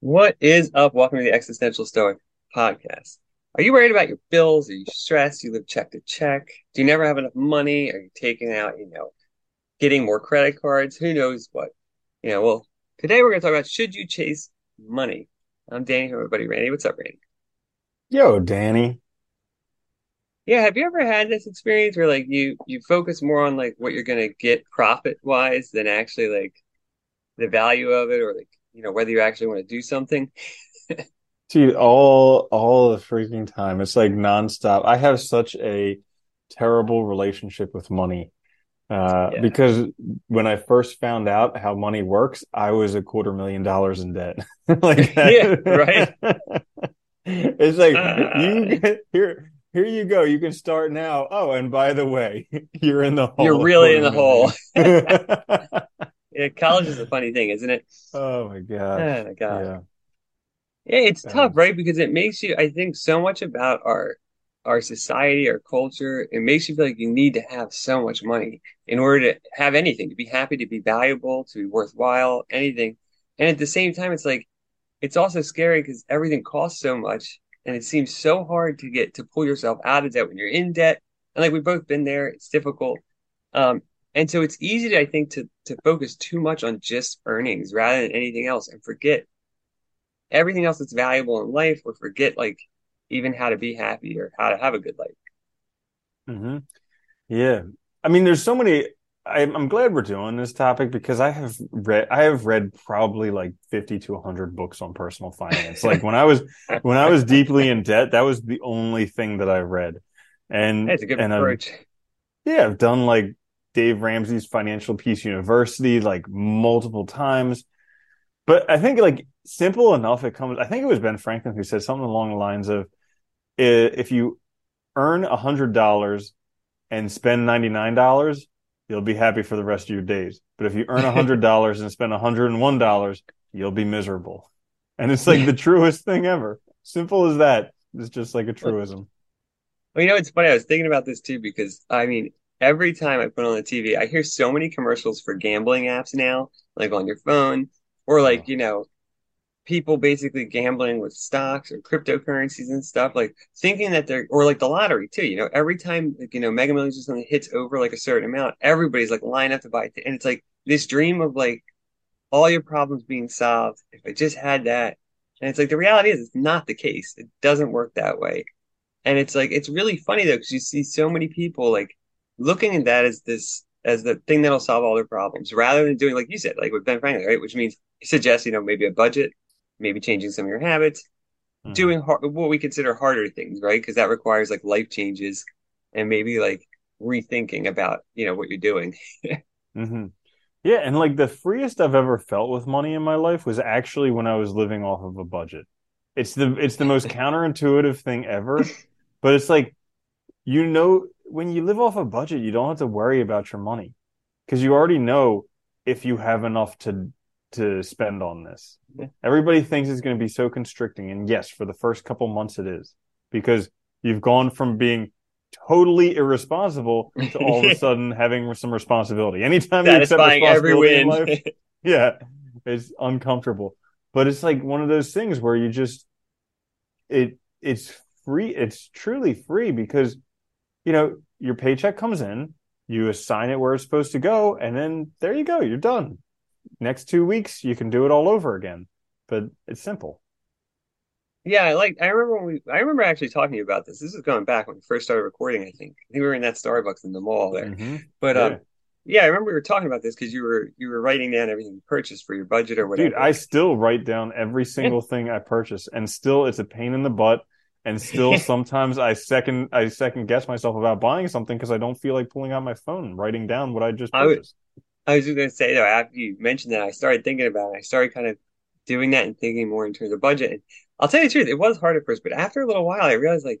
What is up? Welcome to the Existential Stoic podcast. Are you worried about your bills? Are you stressed? You live check to check? Do you never have enough money? Are you taking out, you know, getting more credit cards? Who knows what? You know, well, today we're going to talk about should you chase money? I'm Danny from my buddy Randy. What's up, Randy? Yo, Danny. Yeah, have you ever had this experience where like you you focus more on like what you're going to get profit wise than actually like the value of it or like, you know, whether you actually want to do something? Dude, all all the freaking time. It's like nonstop. I have such a terrible relationship with money. Uh, Yeah. because when I first found out how money works, I was a quarter million dollars in debt. Like Yeah, right. It's like you get- here here you go. You can start now. Oh, and by the way, you're in the hole. You're really in the million. Yeah, college is a funny thing, isn't it? Oh my gosh. Oh my God. Yeah. Yeah, it's Um, tough, right? Because it makes you, I think, so much about our our society, our culture. It makes you feel like you need to have so much money in order to have anything, to be happy, to be valuable, to be worthwhile, anything. And at the same time, it's like it's also scary because everything costs so much, and it seems so hard to get to pull yourself out of debt when you're in debt. And like we've both been there, it's difficult. Um, and so it's easy to, I think, to to focus too much on just earnings rather than anything else and forget everything else that's valuable in life or forget like even how to be happy or how to have a good life. hmm Yeah. I mean, there's so many. I'm, I'm glad we're doing this topic because I have read, I have read probably like 50 to 100 books on personal finance. Like when I was, when I was deeply in debt, that was the only thing that I read. And, That's a good and I've, approach. yeah, I've done like Dave Ramsey's Financial Peace University like multiple times. But I think like simple enough, it comes, I think it was Ben Franklin who said something along the lines of, if you earn a hundred dollars and spend $99, you'll be happy for the rest of your days. But if you earn a hundred dollars and spend a hundred and one dollars, you'll be miserable. And it's like the truest thing ever. Simple as that. It's just like a truism. Well, you know, it's funny. I was thinking about this too because I mean, every time I put on the TV, I hear so many commercials for gambling apps now, like on your phone, or like, you know, people basically gambling with stocks or cryptocurrencies and stuff, like thinking that they're, or like the lottery too, you know, every time, like, you know, Mega Millions or something hits over like a certain amount, everybody's like line up to buy it. And it's like this dream of like all your problems being solved. If I just had that. And it's like the reality is it's not the case. It doesn't work that way. And it's like it's really funny though, because you see so many people like looking at that as this as the thing that'll solve all their problems, rather than doing like you said, like with Ben Franklin, right? Which means he suggests, you know, maybe a budget, maybe changing some of your habits, Mhm. doing hard, what we consider harder things, right? Because that requires like life changes and maybe like rethinking about, you know, what you're doing. hmm Yeah, and like the freest I've ever felt with money in my life was actually when I was living off of a budget. It's the it's the most counterintuitive thing ever, but it's like you know when you live off a budget, you don't have to worry about your money because you already know if you have enough to to spend on this. Yeah. Everybody thinks it's going to be so constricting, and yes, for the first couple months it is because you've gone from being totally irresponsible to all of a sudden having some responsibility. Anytime you accept responsibility in life, yeah, it's uncomfortable. But it's like one of those things where you just it it's free. It's truly free because you know your paycheck comes in, you assign it where it's supposed to go, and then there you go. You're done. Next two weeks, you can do it all over again. But it's simple. Yeah, I like I remember when we I remember actually talking to you about this. This is going back when we first started recording, I think. I think we were in that Starbucks in the mall there. Mhm. But Yeah. um yeah, I remember we were talking about this because you were you were writing down everything you purchased for your budget or whatever. Dude, I still write down every single thing I purchase, and still it's a pain in the butt. And still sometimes I second I second guess myself about buying something because I don't feel like pulling out my phone and writing down what I just purchased. I was just gonna say though, after you mentioned that, I started thinking about it. I started kind of doing that and thinking more in terms of budget. And I'll tell you the truth, it was hard at first, but after a little while, I realized like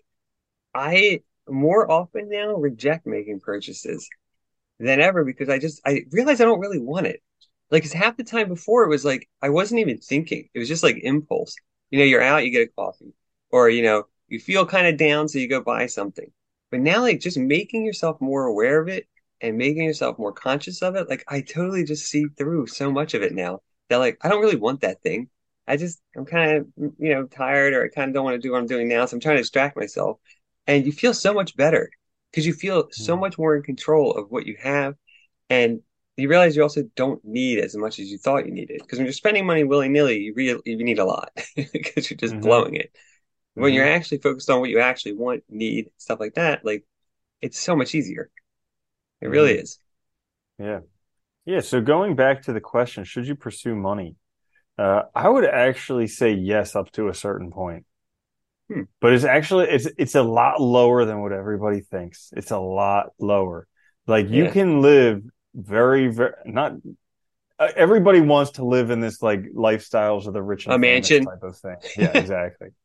I more often now reject making purchases than ever because I just I realize I don't really want it. Like, 'cause half the time before it was like I wasn't even thinking. It was just like impulse. You know, you're out, you get a coffee, or you know, you feel kind of down, so you go buy something. But now, like, just making yourself more aware of it and making yourself more conscious of it, like, I totally just see through so much of it now that, like, I don't really want that thing. I just I'm kind of you know tired or I kind of don't want to do what I'm doing now, so I'm trying to distract myself. And you feel so much better because you feel so Mhm. much more in control of what you have, and you realize you also don't need as much as you thought you needed. Because when you're spending money willy-nilly, you really you need a lot because you're just Mhm. blowing it. When you're Mhm. actually focused on what you actually want, need, stuff like that, like it's so much easier. It really Mhm. is. Yeah. Yeah. So going back to the question, should you pursue money? Uh, I would actually say yes up to a certain point. Hmm. But it's actually it's it's a lot lower than what everybody thinks. It's a lot lower. Like you Yeah. can live very very not uh, everybody wants to live in this like lifestyles of the rich A and famous mansion. type of thing. Yeah, exactly.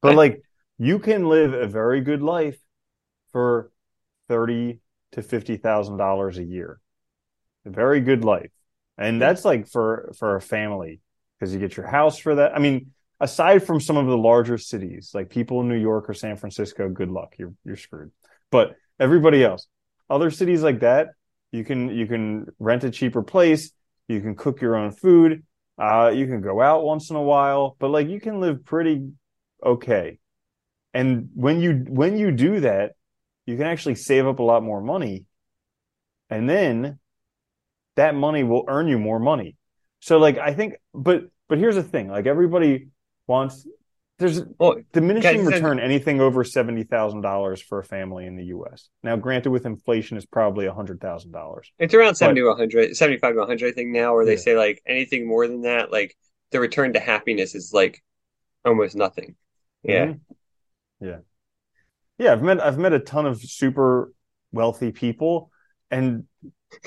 But like you can live a very good life for thirty to fifty thousand dollars a year. A very good life. And that's like for for a family because you get your house for that. I mean, aside from some of the larger cities, like people in New York or San Francisco, good luck. You're you're screwed. But everybody else, other cities like that, you can you can rent a cheaper place, you can cook your own food, uh, you can go out once in a while, but like you can live pretty okay. And when you when you do that, you can actually save up a lot more money. And then that money will earn you more money. So like I think but but here's the thing, like everybody wants there's Well, diminishing guys, return anything over seventy thousand dollars for a family in the US. Now granted with inflation is probably a hundred thousand dollars. It's around 70 But- to 100, 75 to 100, I think now, where they Yeah. say like anything more than that, like the return to happiness is like almost nothing. Yeah. Mhm. Yeah. Yeah, I've met I've met a ton of super wealthy people and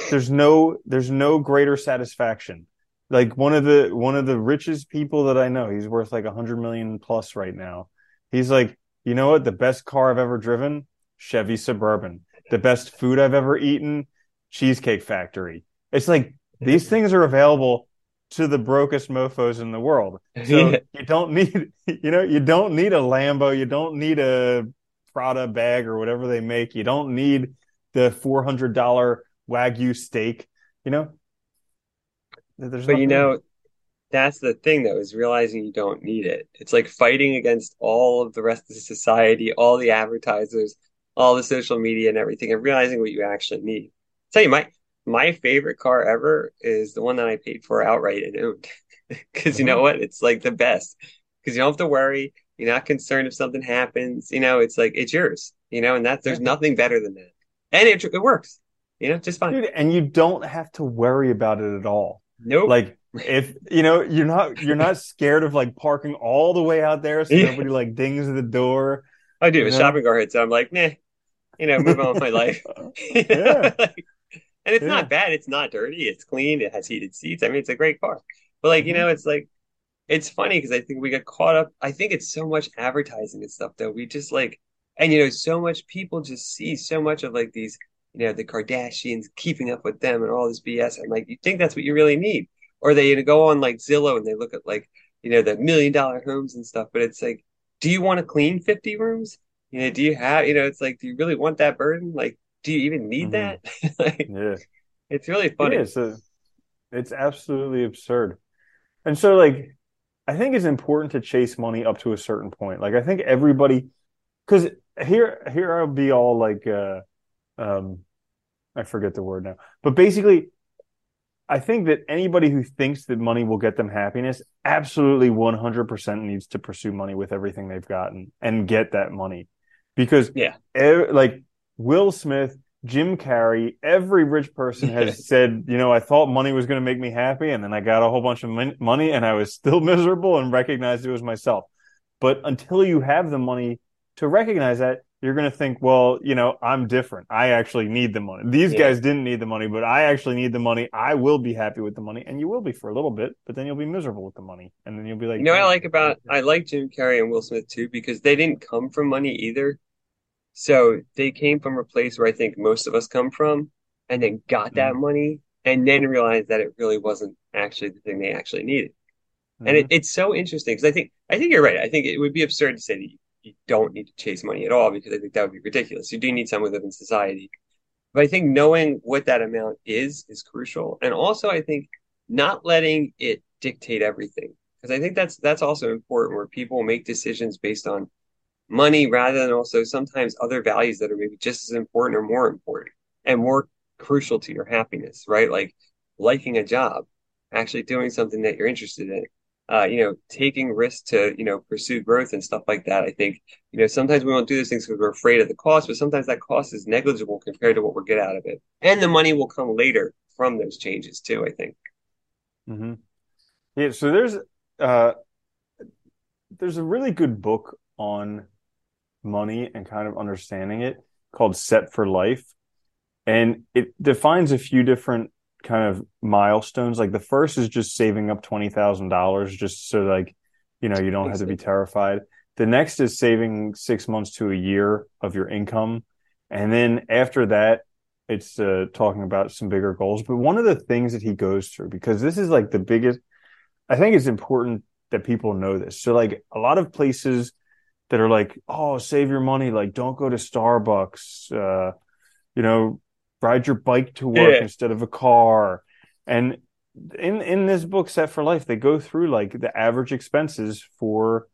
there's no there's no greater satisfaction. Like one of the one of the richest people that I know, he's worth like a hundred million plus right now. He's like, you know what? The best car I've ever driven, Chevy Suburban. The best food I've ever eaten, Cheesecake Factory. It's like these things are available to the brokest mofos in the world. So Yeah. you don't need, you know, you don't need a Lambo, you don't need a Prada bag or whatever they make. You don't need the four hundred dollar Wagyu steak. You know, there's But you know, that's the thing though, is realizing you don't need it. It's like fighting against all of the rest of the society, all the advertisers, all the social media and everything, and realizing what you actually need. tell you, my my favorite car ever is the one that I paid for outright and owned. Because you know Mhm. what? It's like the best. Because you don't have to worry. You're not concerned if something happens. You know, it's like it's yours. You know, and that's there's nothing better than that. And it it works. You know, just fine. dude, and you don't have to worry about it at all. Nope. Like if you know you're not you're not scared of like parking all the way out there so Yeah. nobody like dings the door. I do. If a Yeah. shopping cart hits, I'm like, nah, you know, move on with my life. Yeah. like- and it's Yeah. not bad. It's not dirty. It's clean. It has heated seats. I mean, it's a great car. But like, you Mhm. know, it's like, it's funny because I think we get caught up. I think it's so much advertising and stuff though. We just like, and you know, so much people just see so much of like these, you know, the Kardashians keeping up with them and all this BS. And like, you think that's what you really need. Or they you know, go on like Zillow and they look at like, you know, the million dollar homes and stuff. But it's like, do you want to clean 50 rooms? You know, do you have, you know, it's like, do you really want that burden? Like, do you even need Mhm. that? like, Yeah. it's really funny. Yeah, it's a, it's absolutely absurd. And so like I think it's important to chase money up to a certain point. Like I think everybody because here here I'll be all like uh um I forget the word now. But basically I think that anybody who thinks that money will get them happiness absolutely 100% needs to pursue money with everything they've gotten and get that money. Because Yeah. e- like Will Smith, Jim Carrey, every rich person has said, you know, I thought money was going to make me happy and then I got a whole bunch of mon- money and I was still miserable and recognized it was myself. But until you have the money to recognize that, you're going to think, well, you know, I'm different. I actually need the money. These Yeah. guys didn't need the money, but I actually need the money. I will be happy with the money and you will be for a little bit, but then you'll be miserable with the money. And then you'll be like, You know what I like about I like Jim Carrey and Will Smith too because they didn't come from money either. So they came from a place where I think most of us come from and then got hmm. that money and then realized that it really wasn't actually the thing they actually needed. And it, hmm. it's so interesting because I think I think you're right. I think it would be absurd to say that you, you don't need to chase money at all because I think that would be ridiculous. You do need some in society. But I think knowing what that amount is is crucial. And also I think not letting it dictate everything. because I think that's that's also important where people make decisions based on money rather than also sometimes other values that are maybe just as important or more important and more crucial to your happiness, right? Like liking a job, actually doing something that you're interested in, uh, you know, taking risks to, you know, pursue growth and stuff like that. I think, you know, sometimes we won't do those things because we're afraid of the cost, but sometimes that cost is negligible compared to what we'll get out of it. And the money will come later from those changes too, I think. Mm-hmm. Yeah. So there's, uh, there's a really good book on money and kind of understanding it called Set for Life. And it defines a few different kind of milestones. Like the first is just saving up $20,000 just so like, you know, you don't have to be terrified. The next is saving six months to a year of your income. And then after that, it's uh, talking about some bigger goals. But one of the things that he goes through, because this is like the biggest, I think it's important that people know this. So like a lot of places that are like, oh, save your money. Like, don't go to Starbucks. Uh, you know, ride your bike to work yeah. instead of a car. And in in this book, Set for Life, they go through like the average expenses for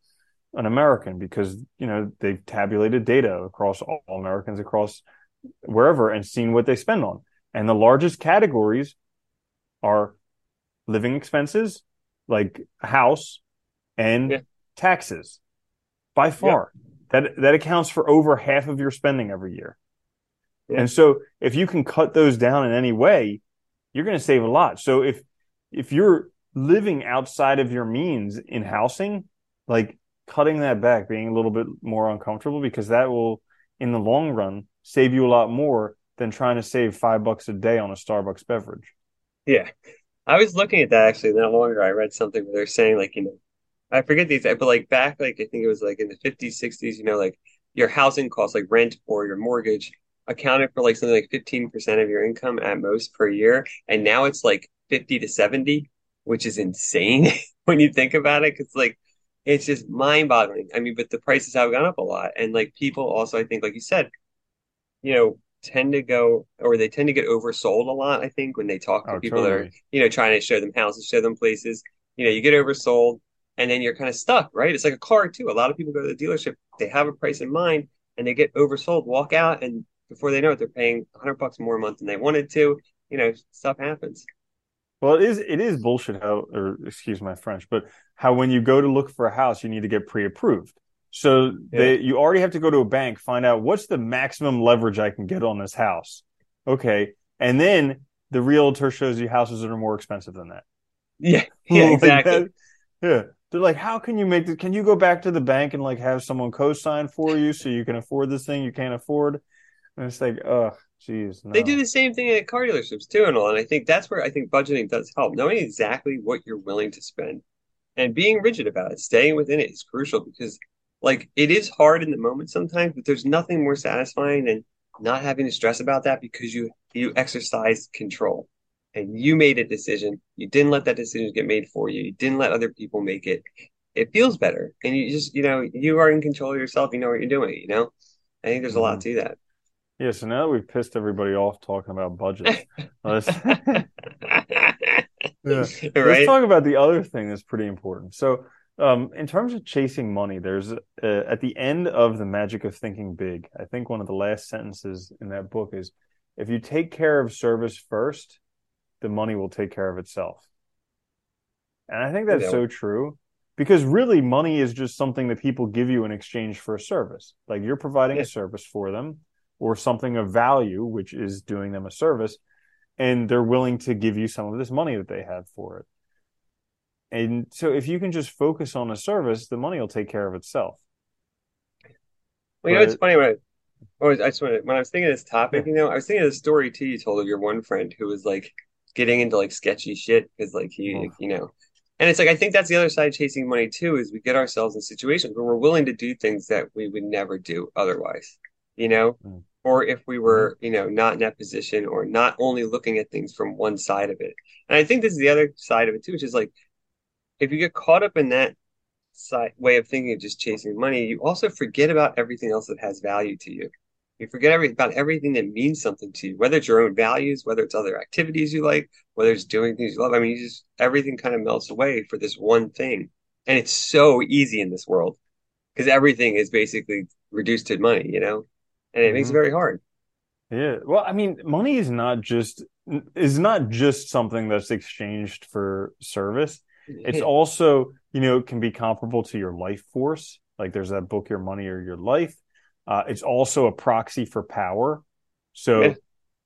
an American because you know they've tabulated data across all Americans across wherever and seen what they spend on. And the largest categories are living expenses, like house, and yeah. taxes by far. That that accounts for over half of your spending every year. Yeah. And so if you can cut those down in any way, you're going to save a lot. So if if you're living outside of your means in housing, like cutting that back, being a little bit more uncomfortable because that will in the long run save you a lot more than trying to save 5 bucks a day on a Starbucks beverage. Yeah. I was looking at that actually not long ago. I read something where they're saying like, you know, I forget these, but like back, like I think it was like in the 50s, 60s, you know, like your housing costs, like rent or your mortgage, accounted for like something like 15% of your income at most per year. And now it's like 50 to 70, which is insane when you think about it. Cause like, it's just mind boggling. I mean, but the prices have gone up a lot. And like people also, I think, like you said, you know, tend to go or they tend to get oversold a lot, I think, when they talk to oh, people totally. that are, you know, trying to show them houses, show them places. You know, you get oversold and then you're kind of stuck, right? It's like a car too. A lot of people go to the dealership, they have a price in mind, and they get oversold, walk out, and before they know it, they're paying 100 bucks more a month than they wanted to. You know, stuff happens. Well, it is it is bullshit how, or excuse my French, but how when you go to look for a house, you need to get pre-approved. So yeah. they, you already have to go to a bank, find out what's the maximum leverage I can get on this house. Okay, and then the realtor shows you houses that are more expensive than that. Yeah, yeah, exactly. That, yeah, they're like, how can you make this? Can you go back to the bank and like have someone co-sign for you so you can afford this thing you can't afford? And it's like, oh, geez. No. They do the same thing at car dealerships too, and all. And I think that's where I think budgeting does help. Knowing exactly what you're willing to spend and being rigid about it, staying within it is crucial because, like, it is hard in the moment sometimes, but there's nothing more satisfying than not having to stress about that because you you exercise control and you made a decision. You didn't let that decision get made for you. You didn't let other people make it. It feels better. And you just, you know, you are in control of yourself. You know what you're doing, you know? I think there's a lot mm-hmm. to that. Yeah, so now that we've pissed everybody off talking about budgets, let's, yeah. right? let's talk about the other thing that's pretty important. So, um, in terms of chasing money, there's uh, at the end of the magic of thinking big. I think one of the last sentences in that book is, "If you take care of service first, the money will take care of itself. And I think that's yeah. so true because really money is just something that people give you in exchange for a service. Like you're providing yeah. a service for them or something of value, which is doing them a service, and they're willing to give you some of this money that they have for it. And so if you can just focus on a service, the money will take care of itself. Well, you know, it's funny when I, oh, I just wanted, when I was thinking of this topic, yeah. you know, I was thinking of the story too you told of your one friend who was like getting into like sketchy shit because like he, oh. you know, and it's like I think that's the other side chasing money too is we get ourselves in situations where we're willing to do things that we would never do otherwise, you know, mm. or if we were, mm-hmm. you know, not in that position or not only looking at things from one side of it. And I think this is the other side of it too, which is like if you get caught up in that side way of thinking of just chasing money, you also forget about everything else that has value to you. You forget every, about everything that means something to you, whether it's your own values, whether it's other activities you like, whether it's doing things you love. I mean, you just everything kind of melts away for this one thing And it's so easy in this world because everything is basically reduced to money, you know, and it makes it Mhm. very hard. Yeah. Well, I mean, money is not just is not just something that's exchanged for service. It's also, you know, it can be comparable to your life force. Like there's that book, Your Money or Your Life. Uh, it's also a proxy for power. So Yeah.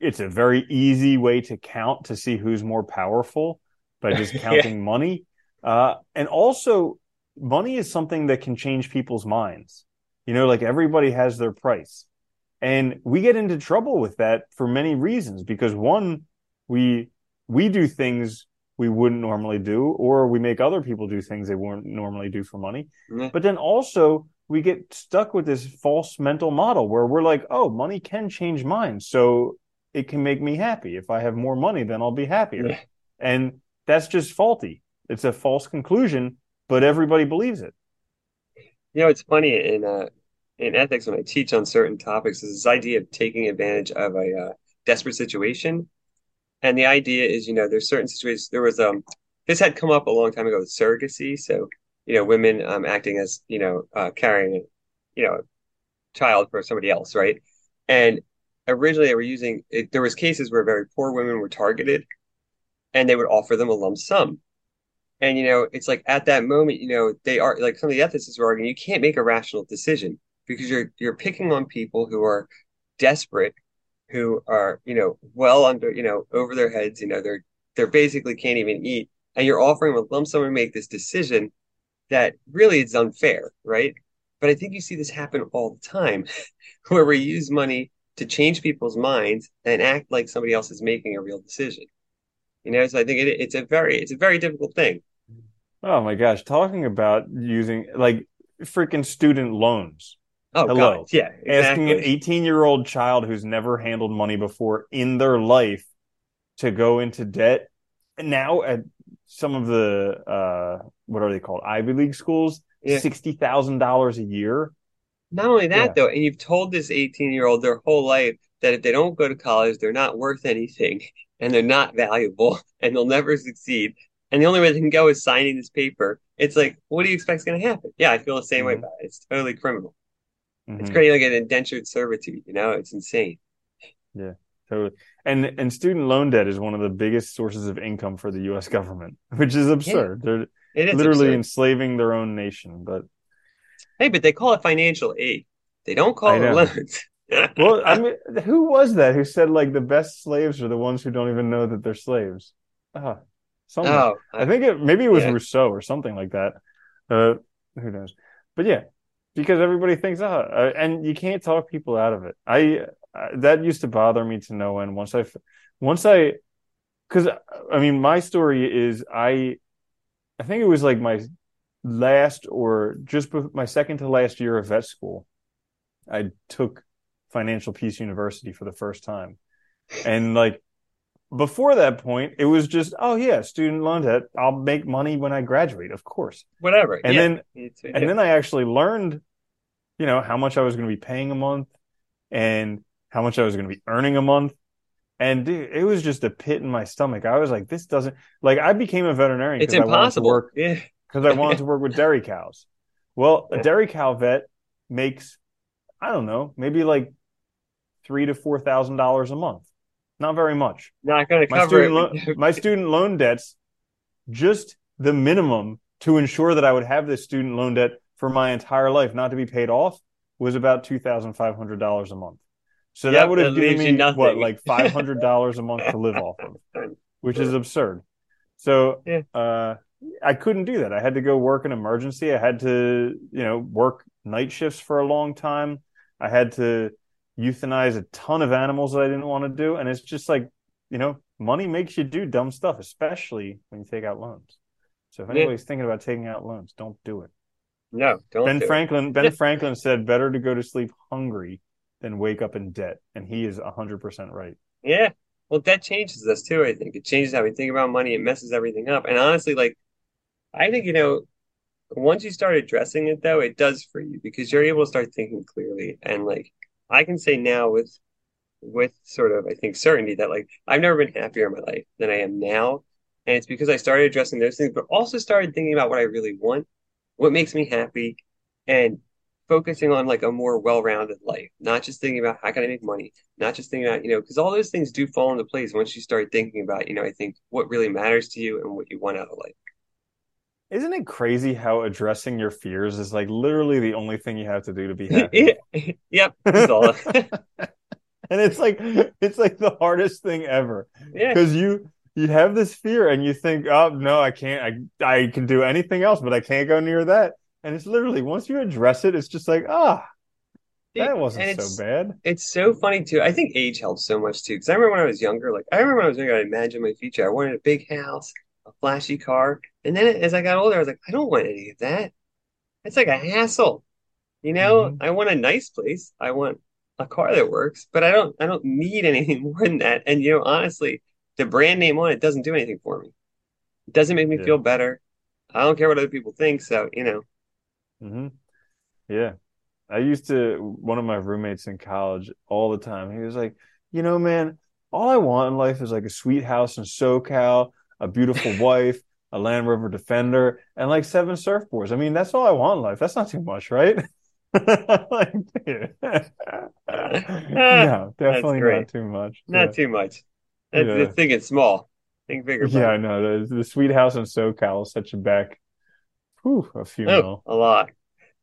it's a very easy way to count to see who's more powerful by just Yeah. counting money. Uh, and also, money is something that can change people's minds. You know, like everybody has their price. And we get into trouble with that for many reasons because one, we we do things we wouldn't normally do, or we make other people do things they wouldn't normally do for money. Yeah. But then also we get stuck with this false mental model where we're like, oh, money can change minds. So it can make me happy. If I have more money, then I'll be happier. Yeah. And that's just faulty. It's a false conclusion, but everybody believes it. You know, it's funny in uh in ethics when I teach on certain topics, is this idea of taking advantage of a uh, desperate situation. And the idea is, you know, there's certain situations. There was um this had come up a long time ago with surrogacy. So, you know, women um acting as, you know, uh carrying, you know, child for somebody else, right? And originally they were using it, there was cases where very poor women were targeted and they would offer them a lump sum. And you know, it's like at that moment, you know, they are like some of the ethicists were arguing you can't make a rational decision because you're you're picking on people who are desperate, who are, you know, well under, you know, over their heads, you know, they're they're basically can't even eat, and you're offering a lump sum to make this decision that really is unfair, right? But I think you see this happen all the time, where we use money to change people's minds and act like somebody else is making a real decision. You know, so I think it, it's a very it's a very difficult thing. Oh my gosh, talking about using like freaking student loans. Oh Hello. God, yeah, Asking an 18 year old child who's never handled money before in their life to go into debt. Now at some of the, uh, what are they called? Ivy League schools, Yeah. $60,000 a year. Not only that Yeah. though, and you've told this 18 year old their whole life that if they don't go to college, they're not worth anything and they're not valuable and they'll never succeed. And the only way they can go is signing this paper. It's like, what do you expect is going to happen? Yeah, I feel the same way Mhm. about it. It's totally criminal. It's Mhm. creating like an indentured servitude, you know? It's insane. So, and, and student loan debt is one of the biggest sources of income for the US government, which is absurd. They're It is literally absurd. enslaving their own nation. But Hey, but they call it financial aid. They don't call it loans. well, I mean, who was that who said like the best slaves are the ones who don't even know that they're slaves? Ah, something. oh, I think it maybe it was Yeah. Rousseau or something like that. Uh, who knows? But yeah, because everybody thinks, ah, uh, and you can't talk people out of it. I uh, that used to bother me to no end. Once I, once I, because I mean, my story is I, I think it was like my last or just my second to last year of vet school. I took Financial Peace University for the first time, and like before that point, it was just, oh yeah, student loan debt. I'll make money when I graduate, of course. whatever. And Yeah. then and then I actually learned, you know, how much I was going to be paying a month and how much I was going to be earning a month. And dude, it was just a pit in my stomach. I was like, this doesn't like I became a veterinarian it's because I wanted to impossible. Yeah. because I wanted to work with dairy cows. Well, a dairy cow vet makes, I don't know, maybe like three to four thousand dollars a month. Not very much. Not going to My cover student it. loan, my student loan debts, just the minimum to ensure that I would have this student loan debt for my entire life, not to be paid off, was about two thousand five hundred dollars a month. So Yep, that would have given me nothing. what, like five hundred dollars a month to live off of, which is absurd. So Yeah. uh, I couldn't do that. I had to go work an emergency. I had to, you know, work night shifts for a long time. I had to euthanize a ton of animals that I didn't want to do, and it's just like, you know, money makes you do dumb stuff, especially when you take out loans. So if Yeah. anybody's thinking about taking out loans, don't do it. No, don't Ben do it. Franklin Ben Franklin said better to go to sleep hungry than wake up in debt, and he is hundred percent right. Yeah. Well, debt changes us too, I think. It changes how we think about money. It messes everything up. And honestly, like, I think, you know, once you start addressing it, though, it does for you because you're able to start thinking clearly. And, like, I can say now with, with sort of, I think, certainty that, like, I've never been happier in my life than I am now. And it's because I started addressing those things, but also started thinking about what I really want what makes me happy, and focusing on like a more well-rounded life, not just thinking about how can I make money, not just thinking about, you know, because all those things do fall into place once you start thinking about, you know, I think what really matters to you and what you want out of life. Isn't it crazy how addressing your fears is like literally the only thing you have to do to be happy? yep. and it's like it's like the hardest thing ever. Yeah. Because you you have this fear and you think, oh no, I can't I I can do anything else, but I can't go near that. And it's literally once you address it, it's just like, ah, that wasn't so bad. It's so funny too. I think age helps so much too. Because I remember when I was younger, like I remember when I was younger, I imagined my future. I wanted a big house, a flashy car. And then as I got older, I was like, I don't want any of that. It's like a hassle. You know, mm-hmm. I want a nice place. I want a car that works, but I don't I don't need anything more than that. And you know, honestly, the brand name on it doesn't do anything for me. It doesn't make me yeah. feel better. I don't care what other people think. So, you know, Mm-hmm. Yeah. I used to, one of my roommates in college all the time, he was like, you know, man, all I want in life is like a sweet house in SoCal, a beautiful wife, a Land Rover Defender, and like seven surfboards. I mean, that's all I want in life. That's not too much, right? like, no, definitely not too much. Not yeah. too much. That's yeah. the thing. It's small. Think bigger. Yeah, I know. The, the sweet house in SoCal is such a back Whew, a few oh. A lot.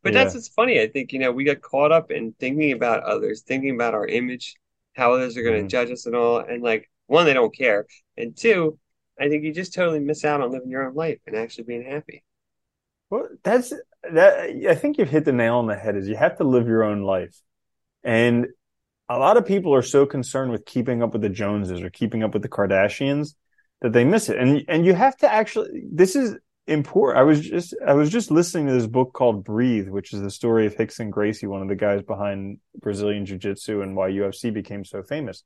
But yeah. that's what's funny. I think, you know, we got caught up in thinking about others, thinking about our image, how others are going to mm-hmm. judge us and all. And like, one, they don't care. And two, I think you just totally miss out on living your own life and actually being happy. Well, that's that. I think you've hit the nail on the head is you have to live your own life. And a lot of people are so concerned with keeping up with the Joneses or keeping up with the Kardashians that they miss it. And, and you have to actually, this is, important. I was just I was just listening to this book called Breathe, which is the story of Rickson Gracie, one of the guys behind Brazilian Jiu Jitsu and why UFC became so famous.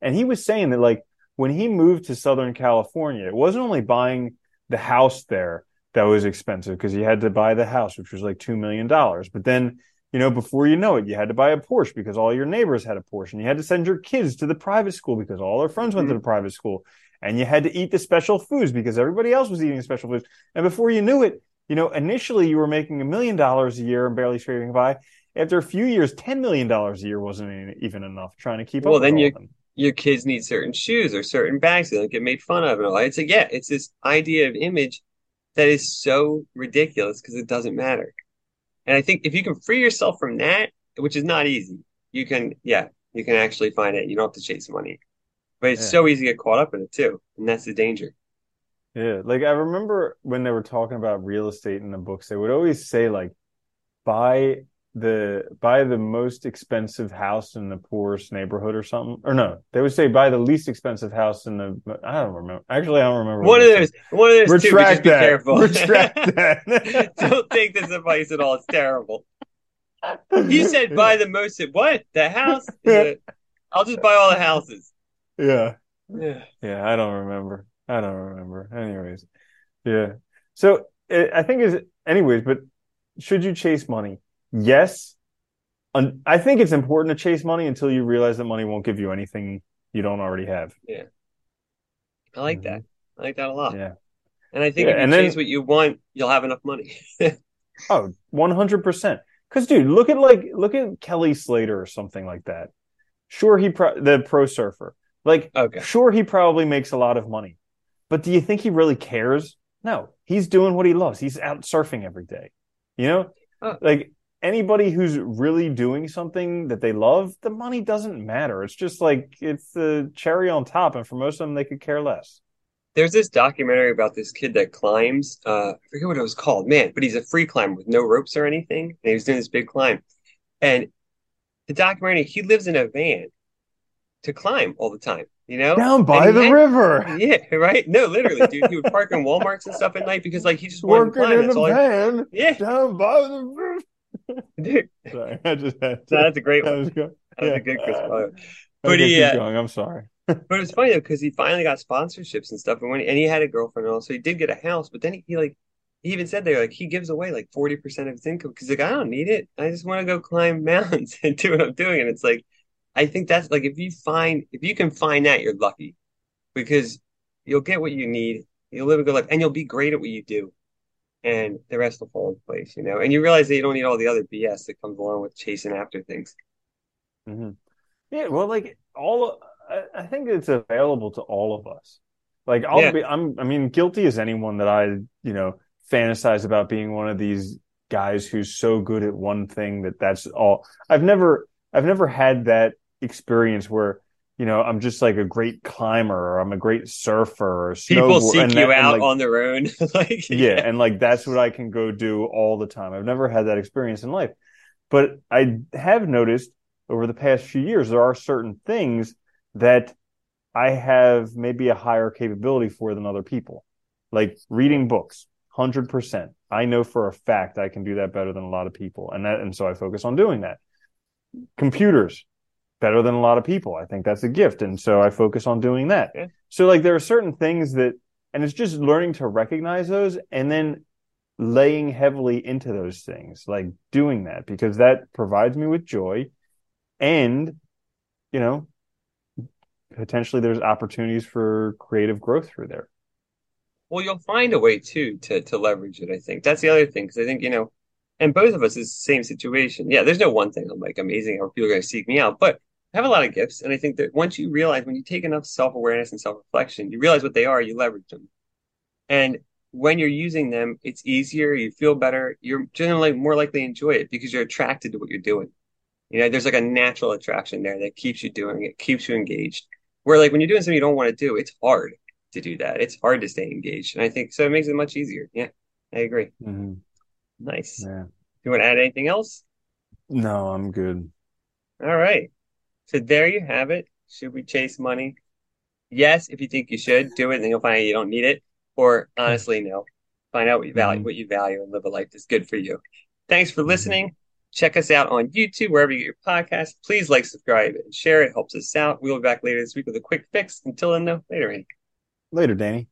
And he was saying that like when he moved to Southern California, it wasn't only buying the house there that was expensive because he had to buy the house, which was like two million dollars. But then, you know, before you know it, you had to buy a Porsche because all your neighbors had a Porsche, and you had to send your kids to the private school because all their friends mm-hmm. went to mm-hmm. the private school and you had to eat the special foods because everybody else was eating special foods. And before you knew it, you know, initially you were making a million dollars a year and barely scraping by. After a few years, ten million dollars a year wasn't even enough trying to keep well, up. Well, then your your kids need certain shoes or certain bags they don't get made fun of and all. It's like yeah, it's this idea of image that is so ridiculous because it doesn't matter. And I think if you can free yourself from that, which is not easy, you can yeah, you can actually find it. You don't have to chase money. But it's yeah. so easy to get caught up in it too, and that's the danger. Yeah, like I remember when they were talking about real estate in the books, they would always say like, buy the buy the most expensive house in the poorest neighborhood or something. Or no, they would say buy the least expensive house in the. I don't remember. Actually, I don't remember. One of those. One of those. Retract two, that. Be careful. Retract that. don't take this advice at all. It's terrible. You said buy the most. What the house? I'll just buy all the houses. Yeah. Yeah. Yeah. I don't remember. I don't remember. Anyways. Yeah. So it, I think is anyways, but should you chase money? Yes. I think it's important to chase money until you realize that money won't give you anything you don't already have. Yeah. I like mm-hmm. that. I like that a lot. Yeah. And I think yeah, if you chase then, what you want, you'll have enough money. oh, 100%. Cause dude, look at like, look at Kelly Slater or something like that. Sure. He, pro- the pro surfer like, okay. sure, he probably makes a lot of money, but do you think he really cares? No, he's doing what he loves. He's out surfing every day. You know, oh. like anybody who's really doing something that they love, the money doesn't matter. It's just like it's the cherry on top, and for most of them, they could care less. There's this documentary about this kid that climbs. Uh, I forget what it was called, man, but he's a free climber with no ropes or anything, and he was doing this big climb. And the documentary, he lives in a van to climb all the time, you know? Down by the had, river. Yeah, right? No, literally, dude. He would park in Walmarts and stuff at night because like he just wanted Working to climb. in that's a van. Yeah. Down by the river. Dude. Sorry, I just had to, no, that's a great one. That was, good. That was yeah. a good Chris But he, uh, going. I'm sorry. but it's funny though because he finally got sponsorships and stuff, and when he, and he had a girlfriend and all, so he did get a house. But then he, he like he even said there like he gives away like forty percent of his income because like I don't need it. I just want to go climb mountains and do what I'm doing, and it's like I think that's like if you find if you can find that, you're lucky because you'll get what you need, you'll live a good life, and you'll be great at what you do. and the rest will fall in place, you know. And you realize that you don't need all the other BS that comes along with chasing after things. Mm-hmm. Yeah, well, like all, I, I think it's available to all of us. Like I'll yeah. be, I'm, I mean, guilty as anyone that I, you know, fantasize about being one of these guys who's so good at one thing that that's all. I've never, I've never had that experience where you know, I'm just like a great climber or I'm a great surfer or people seek and you that, out like, on their own. like, yeah, yeah, and like that's what I can go do all the time. I've never had that experience in life, but I have noticed over the past few years there are certain things that I have maybe a higher capability for than other people, like reading books. Hundred percent. I know for a fact I can do that better than a lot of people, and that, and so I focus on doing that. Computers, better than a lot of people. I think that's a gift. And so I focus on doing that. So like there are certain things that, and it's just learning to recognize those and then laying heavily into those things, like doing that because that provides me with joy and, you know, potentially there's opportunities for creative growth through there. Well, you'll find a way too to to leverage it. I think that's the other thing because I think you know, and both of us is the same situation. Yeah, there's no one thing I'm like amazing how people are going to seek me out, but have a lot of gifts, and I think that once you realize, when you take enough self awareness and self reflection, you realize what they are, you leverage them. And when you're using them, it's easier, you feel better, you're generally more likely to enjoy it because you're attracted to what you're doing. You know, there's like a natural attraction there that keeps you doing it, keeps you engaged. Where like when you're doing something you don't want to do, it's hard to do that. It's hard to stay engaged. And I think so it makes it much easier. Yeah, I agree. Mm-hmm. Nice. Yeah. Do you want to add anything else? No, I'm good. All right. So there you have it. Should we chase money? Yes, if you think you should do it, then you'll find out you don't need it. Or honestly, no. Find out what you value, mm-hmm. what you value, and live a life that's good for you. Thanks for mm-hmm. listening. Check us out on YouTube, wherever you get your podcast. Please like, subscribe, and share. It helps us out. We'll be back later this week with a quick fix. Until then, though, later, Randy. Later, Danny.